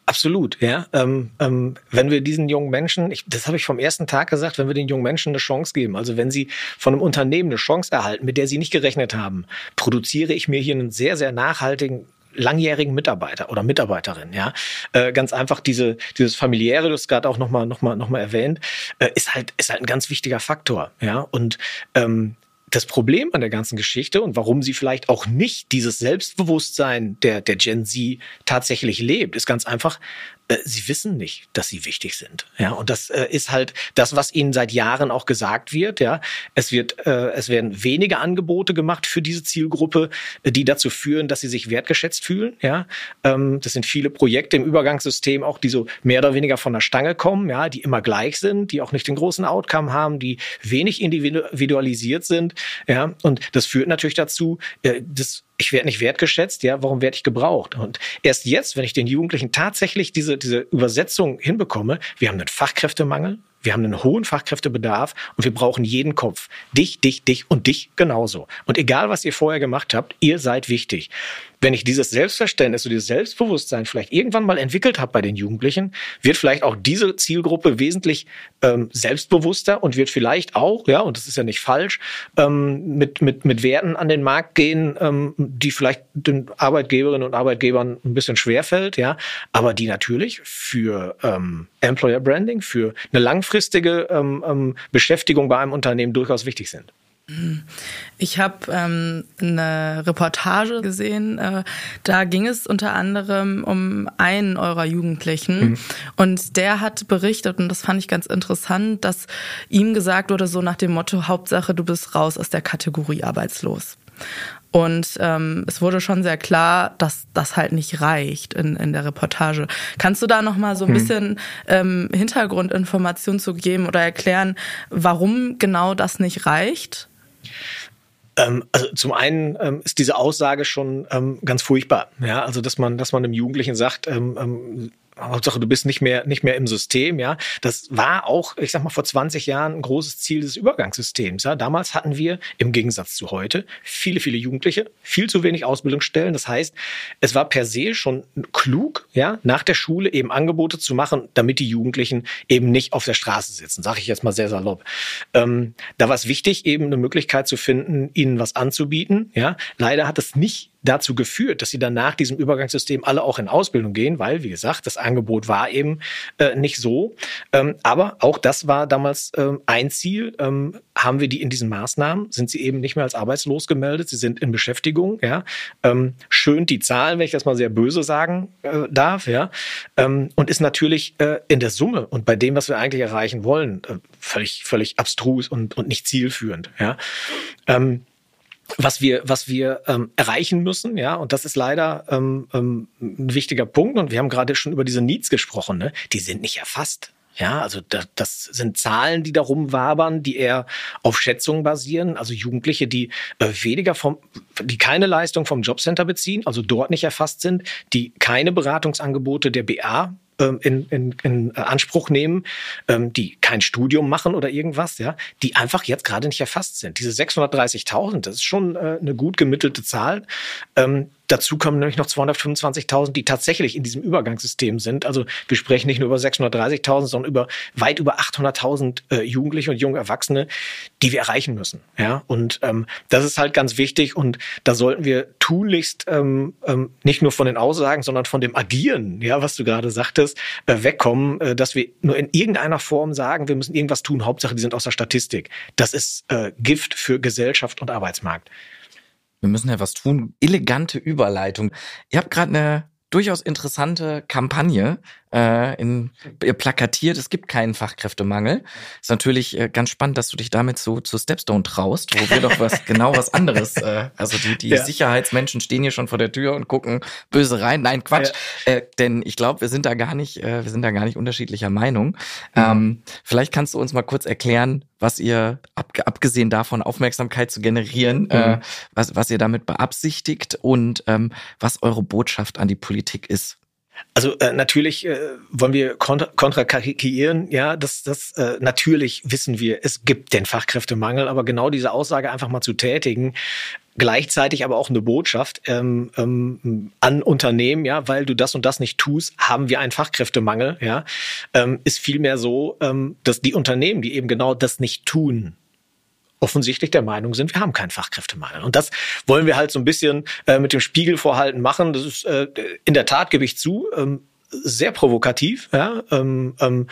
Absolut, ja. Ähm, ähm, wenn wir diesen jungen Menschen, ich, das habe ich vom ersten Tag gesagt, wenn wir den jungen Menschen eine Chance geben, also wenn sie von einem Unternehmen eine Chance erhalten, mit der sie nicht gerechnet haben, produziere ich mir hier einen sehr, sehr nachhaltigen langjährigen Mitarbeiter oder Mitarbeiterin, ja, äh, ganz einfach diese dieses familiäre, das gerade auch noch mal noch mal noch mal erwähnt, äh, ist halt ist halt ein ganz wichtiger Faktor, ja und ähm, das Problem an der ganzen Geschichte und warum sie vielleicht auch nicht dieses Selbstbewusstsein der, der Gen Z tatsächlich lebt, ist ganz einfach, sie wissen nicht, dass sie wichtig sind. Ja, und das äh, ist halt das, was ihnen seit Jahren auch gesagt wird. Ja, es wird, äh, es werden wenige Angebote gemacht für diese Zielgruppe, die dazu führen, dass sie sich wertgeschätzt fühlen. Ja, ähm, das sind viele Projekte im Übergangssystem auch, die so mehr oder weniger von der Stange kommen. Ja, die immer gleich sind, die auch nicht den großen Outcome haben, die wenig individualisiert sind. Ja, und das führt natürlich dazu, äh, das ich werde nicht wertgeschätzt, ja, warum werde ich gebraucht? Und erst jetzt, wenn ich den Jugendlichen tatsächlich diese, diese Übersetzung hinbekomme, wir haben einen Fachkräftemangel, wir haben einen hohen Fachkräftebedarf und wir brauchen jeden Kopf. Dich, dich, dich und dich genauso. Und egal, was ihr vorher gemacht habt, ihr seid wichtig wenn ich dieses Selbstverständnis und dieses Selbstbewusstsein vielleicht irgendwann mal entwickelt habe bei den Jugendlichen, wird vielleicht auch diese Zielgruppe wesentlich ähm, selbstbewusster und wird vielleicht auch, ja, und das ist ja nicht falsch, ähm, mit, mit, mit Werten an den Markt gehen, ähm, die vielleicht den Arbeitgeberinnen und Arbeitgebern ein bisschen schwerfällt, ja, aber die natürlich für ähm, Employer Branding, für eine langfristige ähm, ähm, Beschäftigung bei einem Unternehmen durchaus wichtig sind. Ich habe ähm, eine Reportage gesehen, äh, da ging es unter anderem um einen eurer Jugendlichen mhm. und der hat berichtet, und das fand ich ganz interessant, dass ihm gesagt wurde, so nach dem Motto, Hauptsache, du bist raus aus der Kategorie arbeitslos. Und ähm, es wurde schon sehr klar, dass das halt nicht reicht in, in der Reportage. Kannst du da noch mal so ein hm. bisschen ähm, Hintergrundinformationen zu geben oder erklären, warum genau das nicht reicht? Ähm, also zum einen ähm, ist diese Aussage schon ähm, ganz furchtbar. Ja, also dass man, dass man dem Jugendlichen sagt, ähm, ähm, Hauptsache, du bist nicht mehr, nicht mehr im System, ja. Das war auch, ich sag mal, vor 20 Jahren ein großes Ziel des Übergangssystems, ja. Damals hatten wir, im Gegensatz zu heute, viele, viele Jugendliche, viel zu wenig Ausbildungsstellen. Das heißt, es war per se schon klug, ja, nach der Schule eben Angebote zu machen, damit die Jugendlichen eben nicht auf der Straße sitzen, sage ich jetzt mal sehr salopp. Ähm, da war es wichtig, eben eine Möglichkeit zu finden, ihnen was anzubieten, ja. Leider hat es nicht dazu geführt, dass sie dann nach diesem Übergangssystem alle auch in Ausbildung gehen, weil, wie gesagt, das Angebot war eben äh, nicht so. Ähm, aber auch das war damals ähm, ein Ziel. Ähm, haben wir die in diesen Maßnahmen? Sind sie eben nicht mehr als arbeitslos gemeldet? Sie sind in Beschäftigung, ja. Ähm, schön die Zahlen, wenn ich das mal sehr böse sagen äh, darf, ja. Ähm, und ist natürlich äh, in der Summe und bei dem, was wir eigentlich erreichen wollen, äh, völlig, völlig abstrus und, und nicht zielführend, ja. Was wir, was wir ähm, erreichen müssen, ja, und das ist leider ähm, ähm, ein wichtiger Punkt. Und wir haben gerade schon über diese Needs gesprochen, ne? Die sind nicht erfasst. Ja, also das, das sind Zahlen, die da rumwabern, die eher auf Schätzungen basieren. Also Jugendliche, die äh, weniger vom, die keine Leistung vom Jobcenter beziehen, also dort nicht erfasst sind, die keine Beratungsangebote der BA in, in, in Anspruch nehmen, ähm, die kein Studium machen oder irgendwas, ja, die einfach jetzt gerade nicht erfasst sind. Diese 630.000, das ist schon äh, eine gut gemittelte Zahl. Dazu kommen nämlich noch 225.000, die tatsächlich in diesem Übergangssystem sind. Also wir sprechen nicht nur über 630.000, sondern über weit über 800.000 äh, Jugendliche und junge Erwachsene, die wir erreichen müssen. Ja, und ähm, das ist halt ganz wichtig und da sollten wir tunlichst ähm, ähm, nicht nur von den Aussagen, sondern von dem Agieren, ja, was du gerade sagtest, äh, wegkommen, äh, dass wir nur in irgendeiner Form sagen, wir müssen irgendwas tun. Hauptsache, die sind aus der Statistik. Das ist äh, Gift für Gesellschaft und Arbeitsmarkt. Wir müssen ja was tun. Elegante Überleitung. Ihr habt gerade eine durchaus interessante Kampagne äh, in, plakatiert, es gibt keinen Fachkräftemangel. Ist natürlich äh, ganz spannend, dass du dich damit zu, zu Stepstone traust, wo wir doch was genau was anderes, äh, also die, die ja. Sicherheitsmenschen stehen hier schon vor der Tür und gucken böse rein. Nein, Quatsch. Ja. Äh, denn ich glaube, wir sind da gar nicht, äh, wir sind da gar nicht unterschiedlicher Meinung. Mhm. Ähm, vielleicht kannst du uns mal kurz erklären, was ihr, ab, abgesehen davon Aufmerksamkeit zu generieren, mhm. äh, was, was ihr damit beabsichtigt und ähm, was eure Botschaft an die Politik ist. Also äh, natürlich äh, wollen wir kontra kontrakarikieren, ja, das, das äh, natürlich wissen wir, es gibt den Fachkräftemangel, aber genau diese Aussage einfach mal zu tätigen, gleichzeitig aber auch eine Botschaft ähm, ähm, an Unternehmen, ja, weil du das und das nicht tust, haben wir einen Fachkräftemangel, ja, ähm, ist vielmehr so, ähm, dass die Unternehmen, die eben genau das nicht tun, offensichtlich der Meinung sind, wir haben keinen Fachkräftemangel. Und das wollen wir halt so ein bisschen äh, mit dem Spiegelvorhalten machen. Das ist äh, in der Tat, gebe ich zu, ähm, sehr provokativ. Ja? Ähm, ähm,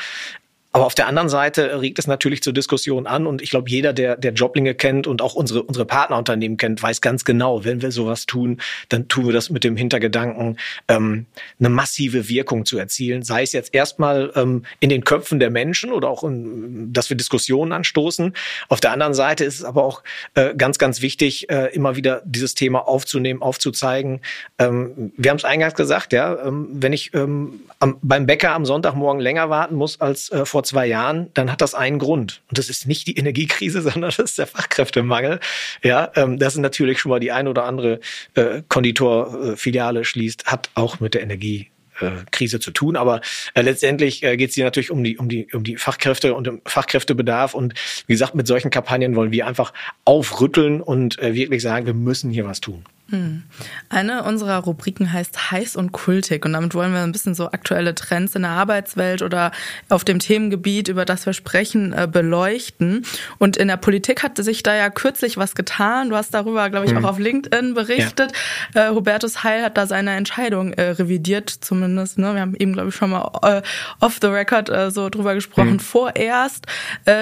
aber auf der anderen Seite regt es natürlich zur Diskussion an und ich glaube, jeder, der, der Joblinge kennt und auch unsere, unsere Partnerunternehmen kennt, weiß ganz genau, wenn wir sowas tun, dann tun wir das mit dem Hintergedanken, ähm, eine massive Wirkung zu erzielen, sei es jetzt erstmal ähm, in den Köpfen der Menschen oder auch, in, dass wir Diskussionen anstoßen. Auf der anderen Seite ist es aber auch äh, ganz, ganz wichtig, äh, immer wieder dieses Thema aufzunehmen, aufzuzeigen. Ähm, wir haben es eingangs gesagt, ja, ähm, wenn ich ähm, am, beim Bäcker am Sonntagmorgen länger warten muss als äh, vor zwei Jahren, dann hat das einen Grund. Und das ist nicht die Energiekrise, sondern das ist der Fachkräftemangel. Ja, ähm, das ist natürlich schon mal die ein oder andere äh, Konditorfiliale schließt, hat auch mit der Energie äh, Krise zu tun. Aber äh, letztendlich äh, geht es hier natürlich um die, um die, um die Fachkräfte und um Fachkräftebedarf. Und wie gesagt, mit solchen Kampagnen wollen wir einfach aufrütteln und äh, wirklich sagen, wir müssen hier was tun. Hm. Eine unserer Rubriken heißt heiß und kultig und damit wollen wir ein bisschen so aktuelle Trends in der Arbeitswelt oder auf dem Themengebiet, über das wir sprechen, äh, beleuchten. Und in der Politik hatte sich da ja kürzlich was getan. Du hast darüber, glaube ich, mhm. auch auf LinkedIn berichtet. Ja. Äh, Hubertus Heil hat da seine Entscheidung äh, revidiert, zumindest. Ne? Wir haben eben, glaube ich, schon mal off the record so drüber gesprochen. Mhm. Vorerst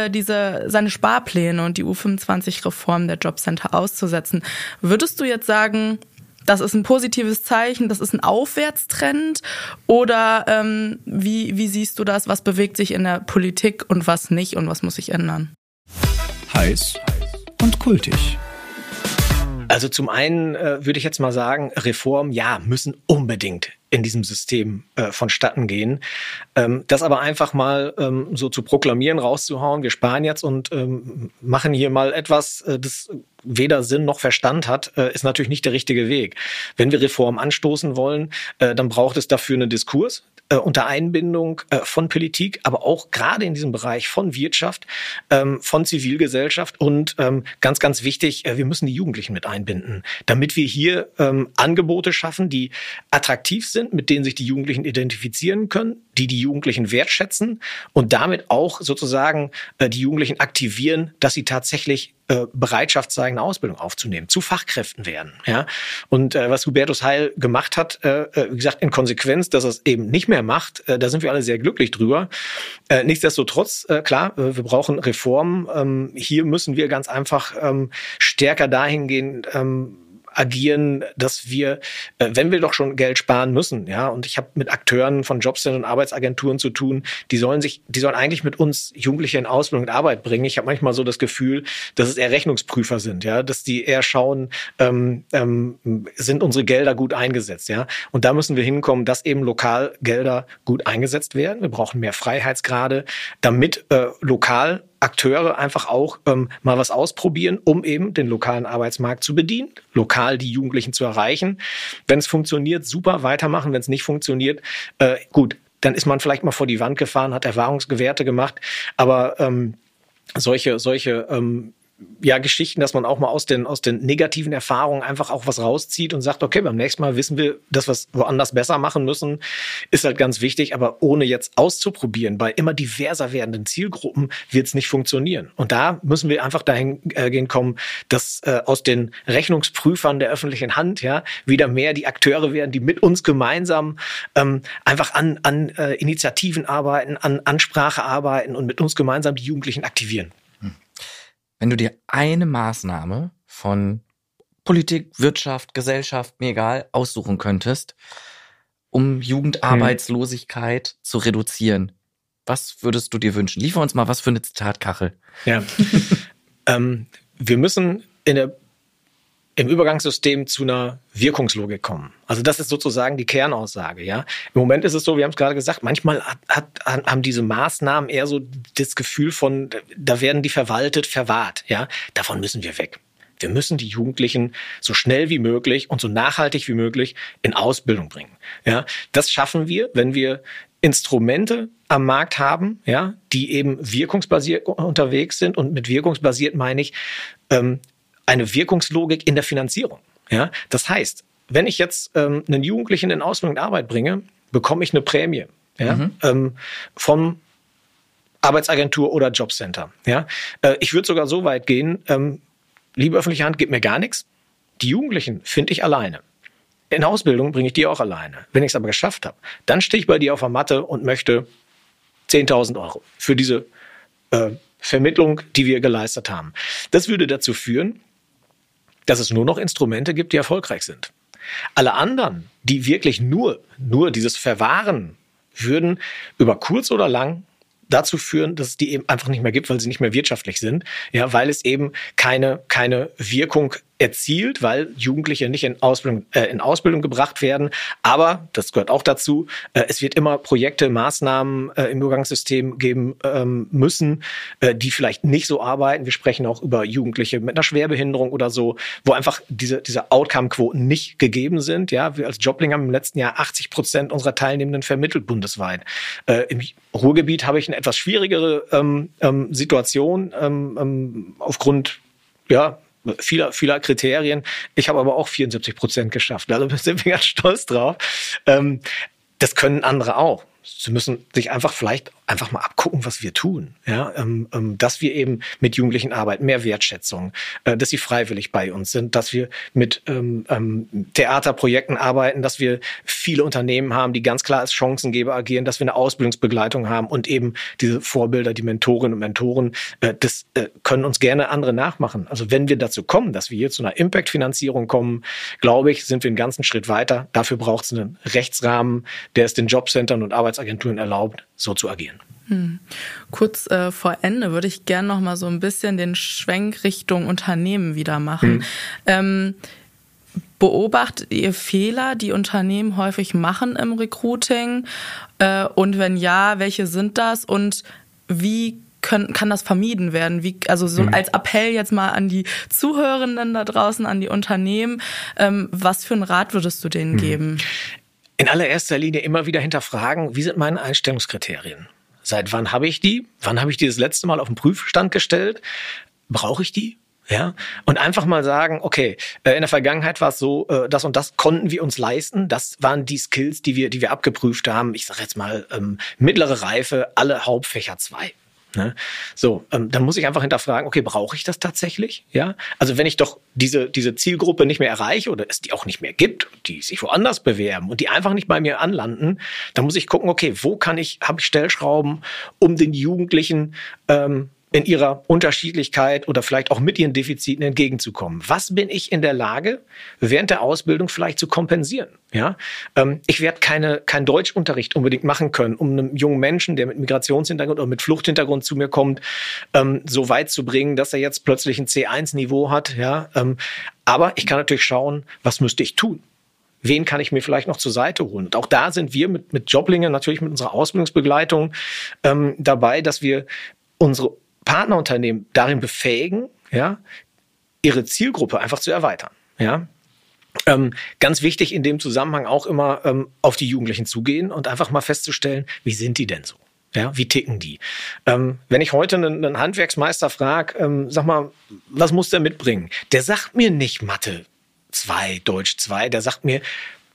diese seine Sparpläne und die U25-Reform der Jobcenter auszusetzen. Würdest du jetzt sagen, sagen, das ist ein positives Zeichen, das ist ein Aufwärtstrend? Oder ähm, wie, wie siehst du das? Was bewegt sich in der Politik und was nicht und was muss sich ändern? Heiß und kultig. Also zum einen äh, würde ich jetzt mal sagen, Reformen, ja, müssen unbedingt in diesem System äh, vonstatten gehen. Ähm, das aber einfach mal ähm, so zu proklamieren, rauszuhauen, wir sparen jetzt und ähm, machen hier mal etwas, äh, das weder Sinn noch Verstand hat, äh, ist natürlich nicht der richtige Weg. Wenn wir Reformen anstoßen wollen, äh, dann braucht es dafür einen Diskurs, äh, unter Einbindung von Politik, aber auch gerade in diesem Bereich von Wirtschaft, ähm, von Zivilgesellschaft und ähm, ganz, ganz wichtig, wir müssen die Jugendlichen mit einbinden, damit wir hier ähm, Angebote schaffen, die attraktiv sind, mit denen sich die Jugendlichen identifizieren können, die die Jugendlichen wertschätzen und damit auch sozusagen die Jugendlichen aktivieren, dass sie tatsächlich äh, Bereitschaft zeigen, eine Ausbildung aufzunehmen, zu Fachkräften werden. Ja? Und äh, was Hubertus Heil gemacht hat, äh, äh, wie gesagt, in Konsequenz, dass er es eben nicht mehr macht, äh, da sind wir alle sehr glücklich drüber. Äh, nichtsdestotrotz, äh, klar, äh, wir brauchen Reformen. Ähm, hier müssen wir ganz einfach ähm, stärker dahin gehen, ähm, agieren, dass wir, äh, wenn wir doch schon Geld sparen müssen, ja, und ich habe mit Akteuren von Jobcentern und Arbeitsagenturen zu tun, die sollen sich, die sollen eigentlich mit uns Jugendliche in Ausbildung und Arbeit bringen. Ich habe manchmal so das Gefühl, dass es eher Rechnungsprüfer sind, ja, dass die eher schauen, ähm, ähm, sind unsere Gelder gut eingesetzt, ja. Und da müssen wir hinkommen, dass eben lokal Gelder gut eingesetzt werden. Wir brauchen mehr Freiheitsgrade, damit äh, lokal Akteure einfach auch ähm, mal was ausprobieren, um eben den lokalen Arbeitsmarkt zu bedienen, lokal die Jugendlichen zu erreichen. Wenn es funktioniert, super weitermachen. Wenn es nicht funktioniert, äh, gut, dann ist man vielleicht mal vor die Wand gefahren, hat Erfahrungsgewerte gemacht. Aber ähm, solche, solche ähm, ja, Geschichten, dass man auch mal aus den, aus den negativen Erfahrungen einfach auch was rauszieht und sagt, okay, beim nächsten Mal wissen wir, dass wir es woanders besser machen müssen, ist halt ganz wichtig, aber ohne jetzt auszuprobieren, bei immer diverser werdenden Zielgruppen wird es nicht funktionieren. Und da müssen wir einfach dahin äh, gehen kommen, dass äh, aus den Rechnungsprüfern der öffentlichen Hand ja wieder mehr die Akteure werden, die mit uns gemeinsam ähm, einfach an, an äh, Initiativen arbeiten, an Ansprache arbeiten und mit uns gemeinsam die Jugendlichen aktivieren. Wenn du dir eine Maßnahme von Politik, Wirtschaft, Gesellschaft, mir egal, aussuchen könntest, um Jugendarbeitslosigkeit hm. zu reduzieren? Was würdest du dir wünschen? Liefer uns mal was für eine Zitatkachel. Ja. ähm, wir müssen in der im Übergangssystem zu einer Wirkungslogik kommen. Also das ist sozusagen die Kernaussage, ja. Im Moment ist es so, wir haben es gerade gesagt, manchmal hat, hat, haben diese Maßnahmen eher so das Gefühl von, da werden die verwaltet, verwahrt, ja. Davon müssen wir weg. Wir müssen die Jugendlichen so schnell wie möglich und so nachhaltig wie möglich in Ausbildung bringen. Ja, das schaffen wir, wenn wir Instrumente am Markt haben, ja, die eben wirkungsbasiert unterwegs sind. Und mit wirkungsbasiert meine ich ähm, eine Wirkungslogik in der Finanzierung. Ja? Das heißt, wenn ich jetzt ähm, einen Jugendlichen in Ausbildung und Arbeit bringe, bekomme ich eine Prämie ja? Mhm. Ähm, vom Arbeitsagentur oder Jobcenter. Ja? Äh, ich würde sogar so weit gehen, ähm, liebe öffentliche Hand, gib mir gar nichts. Die Jugendlichen finde ich alleine. In Ausbildung bringe ich die auch alleine. Wenn ich es aber geschafft habe, dann stehe ich bei dir auf der Matte und möchte 10.000 Euro für diese äh, Vermittlung, die wir geleistet haben. Das würde dazu führen, dass es nur noch Instrumente gibt, die erfolgreich sind. Alle anderen, die wirklich nur, nur dieses Verwahren würden über kurz oder lang dazu führen, dass es die eben einfach nicht mehr gibt, weil sie nicht mehr wirtschaftlich sind, ja, weil es eben keine keine Wirkung erzielt, weil Jugendliche nicht in Ausbildung, äh, in Ausbildung gebracht werden. Aber, das gehört auch dazu, äh, es wird immer Projekte, Maßnahmen äh, im Übergangssystem geben ähm, müssen, äh, die vielleicht nicht so arbeiten. Wir sprechen auch über Jugendliche mit einer Schwerbehinderung oder so, wo einfach diese, diese Outcome-Quoten nicht gegeben sind. Ja, wir als Jobling haben im letzten Jahr 80 Prozent unserer Teilnehmenden vermittelt bundesweit. Äh, Im Ruhrgebiet habe ich eine etwas schwierigere ähm, ähm, Situation ähm, ähm, aufgrund ja, vieler, vieler Kriterien. Ich habe aber auch 74 Prozent geschafft. Also sind wir ganz stolz drauf. Ähm, das können andere auch. Sie müssen sich einfach vielleicht einfach mal abgucken, was wir tun. Ja, ähm, ähm, dass wir eben mit Jugendlichen arbeiten, mehr Wertschätzung, äh, dass sie freiwillig bei uns sind, dass wir mit ähm, ähm, Theaterprojekten arbeiten, dass wir viele Unternehmen haben, die ganz klar als Chancengeber agieren, dass wir eine Ausbildungsbegleitung haben und eben diese Vorbilder, die Mentorinnen und Mentoren, äh, das äh, können uns gerne andere nachmachen. Also wenn wir dazu kommen, dass wir hier zu einer Impact-Finanzierung kommen, glaube ich, sind wir einen ganzen Schritt weiter. Dafür braucht es einen Rechtsrahmen, der es den Jobcentern und Arbeitsagenturen erlaubt, so zu agieren. Hm. Kurz äh, vor Ende würde ich gerne noch mal so ein bisschen den Schwenk Richtung Unternehmen wieder machen. Hm. Ähm, beobachtet ihr Fehler, die Unternehmen häufig machen im Recruiting? Äh, und wenn ja, welche sind das? Und wie können, kann das vermieden werden? Wie, also so mhm. als Appell jetzt mal an die Zuhörenden da draußen, an die Unternehmen, ähm, was für einen Rat würdest du denen mhm. geben? In allererster Linie immer wieder hinterfragen, wie sind meine Einstellungskriterien? Seit wann habe ich die? Wann habe ich die das letzte Mal auf den Prüfstand gestellt? Brauche ich die? Ja, und einfach mal sagen, okay, äh, in der Vergangenheit war es so, äh, das und das konnten wir uns leisten. Das waren die Skills, die wir, die wir abgeprüft haben. Ich sage jetzt mal ähm, mittlere Reife, alle Hauptfächer zwei. Ne? So, ähm, dann muss ich einfach hinterfragen, okay, brauche ich das tatsächlich? Ja, also wenn ich doch diese, diese Zielgruppe nicht mehr erreiche oder es die auch nicht mehr gibt, die sich woanders bewerben und die einfach nicht bei mir anlanden, dann muss ich gucken, okay, wo kann ich, habe ich Stellschrauben, um den Jugendlichen ähm, in ihrer Unterschiedlichkeit oder vielleicht auch mit ihren Defiziten entgegenzukommen. Was bin ich in der Lage, während der Ausbildung vielleicht zu kompensieren? Ja, ähm, ich werde keine kein Deutschunterricht unbedingt machen können, um einem jungen Menschen, der mit Migrationshintergrund oder mit Fluchthintergrund zu mir kommt, ähm, so weit zu bringen, dass er jetzt plötzlich ein C1-Niveau hat. Ja, ähm, aber ich kann natürlich schauen, was müsste ich tun? wen kann ich mir vielleicht noch zur Seite holen? Und auch da sind wir mit, mit Joblinge, natürlich mit unserer Ausbildungsbegleitung ähm, dabei, dass wir unsere Partnerunternehmen darin befähigen, ja, ihre Zielgruppe einfach zu erweitern. Ja, ähm, ganz wichtig in dem Zusammenhang auch immer ähm, auf die Jugendlichen zugehen und einfach mal festzustellen, wie sind die denn so? Ja, wie ticken die? Ähm, wenn ich heute einen, einen Handwerksmeister frage, ähm, sag mal, was muss der mitbringen? Der sagt mir nicht Mathe 2, Deutsch 2, der sagt mir,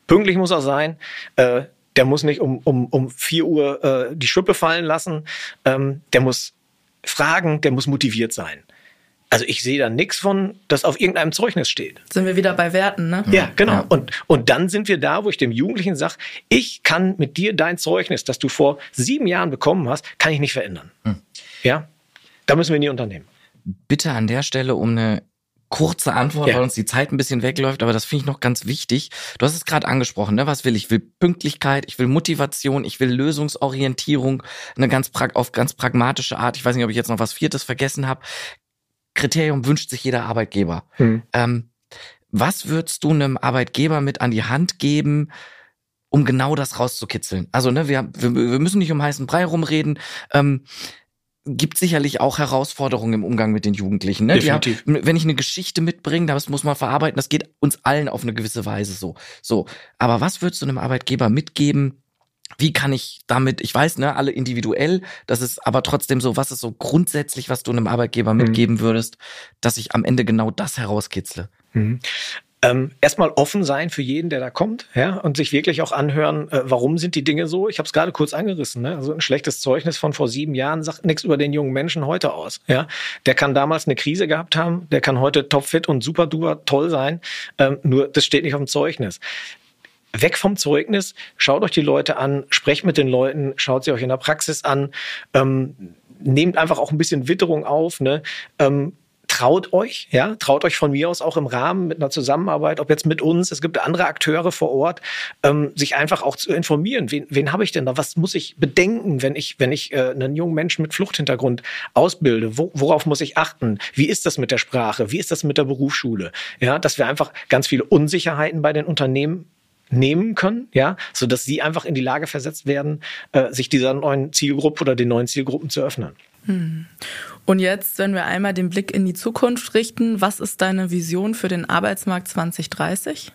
pünktlich muss er sein, äh, der muss nicht um, um, um 4 Uhr äh, die Schuppe fallen lassen, ähm, der muss fragen, der muss motiviert sein. Also ich sehe da nichts von, das auf irgendeinem Zeugnis steht. Sind wir wieder bei Werten, ne? Ja, genau. Ja. Und, und dann sind wir da, wo ich dem Jugendlichen sage, ich kann mit dir dein Zeugnis, das du vor sieben Jahren bekommen hast, kann ich nicht verändern. Hm. Ja, da müssen wir nie unternehmen. Bitte an der Stelle um eine kurze Antwort, ja. weil uns die Zeit ein bisschen wegläuft, aber das finde ich noch ganz wichtig. Du hast es gerade angesprochen, ne? Was will ich? Ich will Pünktlichkeit, ich will Motivation, ich will Lösungsorientierung, eine ganz auf ganz pragmatische Art. Ich weiß nicht, ob ich jetzt noch was Viertes vergessen habe. Kriterium wünscht sich jeder Arbeitgeber. Hm. Ähm, was würdest du einem Arbeitgeber mit an die Hand geben, um genau das rauszukitzeln? Also, ne, wir, wir, wir müssen nicht um heißen Brei rumreden. Ähm, gibt sicherlich auch Herausforderungen im Umgang mit den Jugendlichen. Ne? Definitiv. Haben, wenn ich eine Geschichte mitbringe, das muss man verarbeiten, das geht uns allen auf eine gewisse Weise so. So. Aber was würdest du einem Arbeitgeber mitgeben? Wie kann ich damit, ich weiß, ne, alle individuell, das ist aber trotzdem so, was ist so grundsätzlich, was du einem Arbeitgeber mhm. mitgeben würdest, dass ich am Ende genau das herauskitzle? Mhm ähm, erstmal offen sein für jeden, der da kommt, ja, und sich wirklich auch anhören, äh, warum sind die Dinge so. Ich habe es gerade kurz angerissen. Ne? Also ein schlechtes Zeugnis von vor sieben Jahren sagt nichts über den jungen Menschen heute aus. Ja, der kann damals eine Krise gehabt haben, der kann heute topfit und super duper toll sein. Ähm, nur das steht nicht auf dem Zeugnis weg vom Zeugnis, schaut euch die Leute an, sprecht mit den Leuten, schaut sie euch in der Praxis an, ähm, nehmt einfach auch ein bisschen Witterung auf, ne? Ähm, traut euch, ja, traut euch von mir aus auch im Rahmen mit einer Zusammenarbeit, ob jetzt mit uns, es gibt andere Akteure vor Ort, ähm, sich einfach auch zu informieren. Wen, wen habe ich denn da? Was muss ich bedenken, wenn ich, wenn ich äh, einen jungen Menschen mit Fluchthintergrund ausbilde? Wo, worauf muss ich achten? Wie ist das mit der Sprache? Wie ist das mit der Berufsschule? Ja, dass wir einfach ganz viele Unsicherheiten bei den Unternehmen nehmen können, ja, so dass sie einfach in die Lage versetzt werden, äh, sich dieser neuen Zielgruppe oder den neuen Zielgruppen zu öffnen. Hm. Und jetzt, wenn wir einmal den Blick in die Zukunft richten, was ist deine Vision für den Arbeitsmarkt 2030?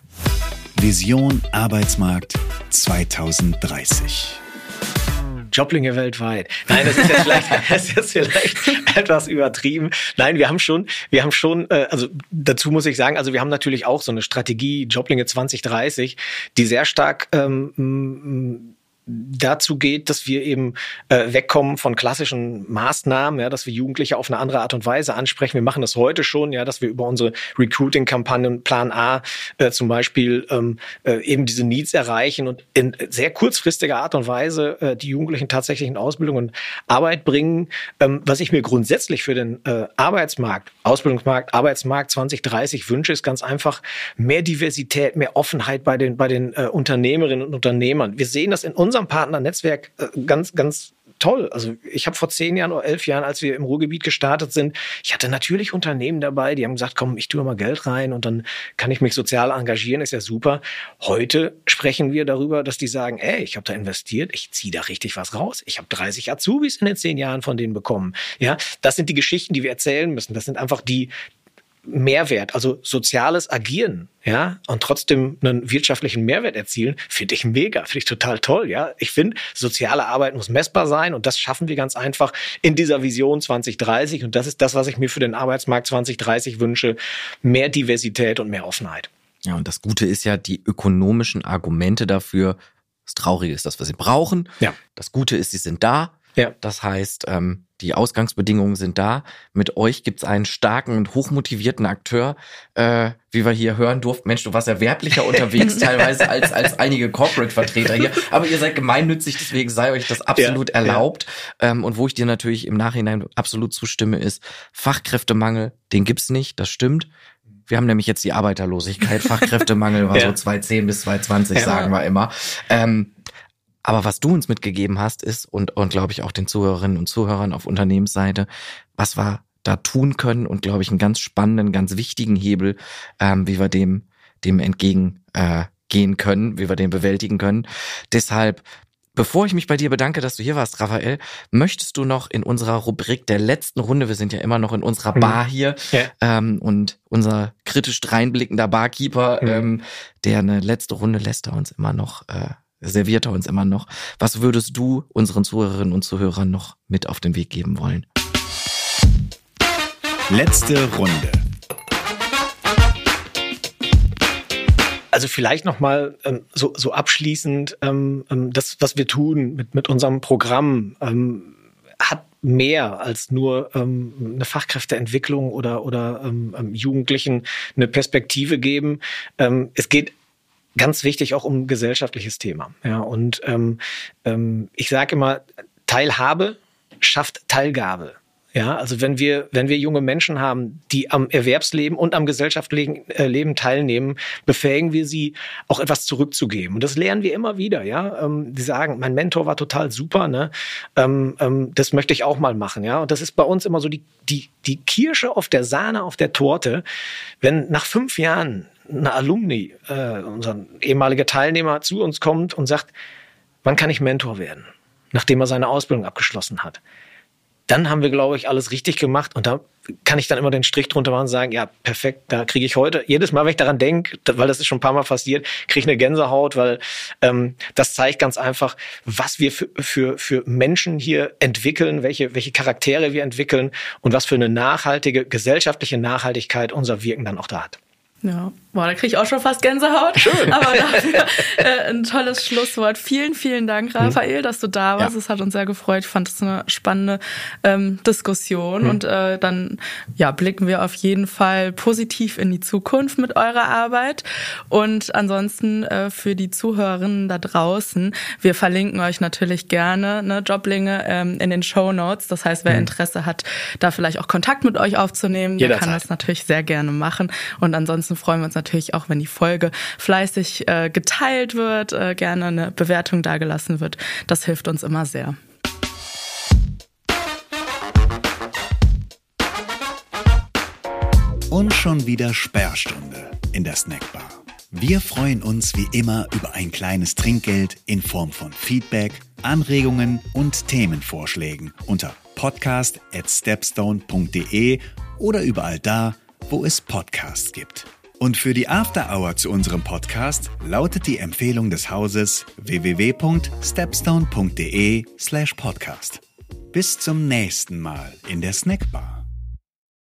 Vision Arbeitsmarkt 2030. Joblinge weltweit. Nein, das ist jetzt vielleicht, das ist jetzt vielleicht etwas übertrieben. Nein, wir haben schon, wir haben schon, äh, also dazu muss ich sagen, also wir haben natürlich auch so eine Strategie Joblinge 2030, die sehr stark ähm, dazu geht, dass wir eben äh, wegkommen von klassischen Maßnahmen, ja, dass wir Jugendliche auf eine andere Art und Weise ansprechen. Wir machen das heute schon, ja, dass wir über unsere Recruiting-Kampagnen Plan A äh, zum Beispiel ähm, äh, eben diese Needs erreichen und in sehr kurzfristiger Art und Weise äh, die Jugendlichen tatsächlich in Ausbildung und Arbeit bringen. Ähm, was ich mir grundsätzlich für den äh, Arbeitsmarkt, Ausbildungsmarkt, Arbeitsmarkt 2030 wünsche, ist ganz einfach mehr Diversität, mehr Offenheit bei den bei den äh, Unternehmerinnen und Unternehmern. Wir sehen das in uns unserem Partnernetzwerk äh, ganz, ganz toll. Also ich habe vor zehn Jahren oder elf Jahren, als wir im Ruhrgebiet gestartet sind, ich hatte natürlich Unternehmen dabei, die haben gesagt, komm, ich tue mal Geld rein und dann kann ich mich sozial engagieren, ist ja super. Heute sprechen wir darüber, dass die sagen, ey, ich habe da investiert, ich ziehe da richtig was raus. Ich habe 30 Azubis in den zehn Jahren von denen bekommen. Ja, das sind die Geschichten, die wir erzählen müssen. Das sind einfach die Mehrwert, also soziales Agieren, ja, und trotzdem einen wirtschaftlichen Mehrwert erzielen, finde ich mega, finde ich total toll, ja. Ich finde, soziale Arbeit muss messbar sein und das schaffen wir ganz einfach in dieser Vision 2030 und das ist das, was ich mir für den Arbeitsmarkt 2030 wünsche, mehr Diversität und mehr Offenheit. Ja, und das Gute ist ja, die ökonomischen Argumente dafür, das Traurige ist, dass wir sie brauchen. Ja. Das Gute ist, sie sind da. Ja. Das heißt, ähm, die Ausgangsbedingungen sind da. Mit euch gibt's einen starken und hochmotivierten Akteur, äh, wie wir hier hören durften. Mensch, du warst ja werblicher unterwegs teilweise als, als einige Corporate-Vertreter hier. Aber ihr seid gemeinnützig, deswegen sei euch das absolut ja, erlaubt. Ja. Ähm, und wo ich dir natürlich im Nachhinein absolut zustimme, ist Fachkräftemangel, den gibt's nicht, das stimmt. Wir haben nämlich jetzt die Arbeiterlosigkeit. Fachkräftemangel war ja. so 2010 bis 2020, ja. sagen wir immer. Ähm, aber was du uns mitgegeben hast, ist, und, und glaube ich auch den Zuhörerinnen und Zuhörern auf Unternehmensseite, was wir da tun können und glaube ich einen ganz spannenden, ganz wichtigen Hebel, ähm, wie wir dem, dem entgegen äh, gehen können, wie wir den bewältigen können. Deshalb Bevor ich mich bei dir bedanke, dass du hier warst, Raphael, möchtest du noch in unserer Rubrik der letzten Runde, wir sind ja immer noch in unserer mhm. Bar hier, ja. ähm, und unser kritisch dreinblickender Barkeeper, mhm. ähm, der eine letzte Runde lässt er uns immer noch äh, serviert er uns immer noch. Was würdest du unseren Zuhörerinnen und Zuhörern noch mit auf den Weg geben wollen? Letzte Runde. Also vielleicht noch mal ähm, so, so abschließend ähm, ähm, das, was wir tun mit mit unserem Programm, ähm, hat mehr als nur ähm, eine Fachkräfteentwicklung oder oder ähm, ähm Jugendlichen eine Perspektive geben. Ähm, es geht ganz wichtig auch um gesellschaftliches Thema. Ja, und ähm, ähm, ich sage immer, Teilhabe schafft Teilgabe. Ja, also wenn wir, wenn wir junge Menschen haben, die am Erwerbsleben und am gesellschaftlichen äh, teilnehmen, befähigen wir sie, auch etwas zurückzugeben. Und das lernen wir immer wieder, ja. Ähm, die sagen, mein Mentor war total super, ne? Ähm, ähm, das möchte ich auch mal machen, ja. Und das ist bei uns immer so die, die, die Kirsche auf der Sahne, auf der Torte. Wenn nach fünf Jahren eine Alumni, äh, unser ehemaliger Teilnehmer zu uns kommt und sagt, wann kann ich Mentor werden? Nachdem er seine Ausbildung abgeschlossen hat dann haben wir, glaube ich, alles richtig gemacht. Und da kann ich dann immer den Strich drunter machen und sagen, ja, perfekt, da kriege ich heute, jedes Mal, wenn ich daran denke, weil das ist schon ein paar Mal passiert, kriege ich eine Gänsehaut, weil ähm, das zeigt ganz einfach, was wir für, für, für Menschen hier entwickeln, welche, welche Charaktere wir entwickeln und was für eine nachhaltige, gesellschaftliche Nachhaltigkeit unser Wirken dann auch da hat. Ja, boah, da kriege ich auch schon fast Gänsehaut. Schön. Aber dafür äh, ein tolles Schlusswort. Vielen, vielen Dank, hm. Raphael, dass du da warst. Es hat uns sehr gefreut. Ich fand es eine spannende ähm, Diskussion. Hm. Und äh, dann ja, blicken wir auf jeden Fall positiv in die Zukunft mit eurer Arbeit. Und ansonsten äh, für die Zuhörerinnen da draußen, wir verlinken euch natürlich gerne ne, Joblinge ähm, in den Show Notes. Das heißt, wer hm. Interesse hat, da vielleicht auch Kontakt mit euch aufzunehmen, der kann das natürlich sehr gerne machen. Und ansonsten Ansonsten freuen wir uns natürlich auch, wenn die Folge fleißig äh, geteilt wird, äh, gerne eine Bewertung dagelassen wird. Das hilft uns immer sehr. Und schon wieder Sperrstunde in der Snackbar. Wir freuen uns wie immer über ein kleines Trinkgeld in Form von Feedback, Anregungen und Themenvorschlägen unter podcast at stepstone.de oder überall da, wo es Podcasts gibt. Und für die After Hour zu unserem Podcast lautet die Empfehlung des Hauses www.stepstone.de/podcast. Bis zum nächsten Mal in der Snackbar.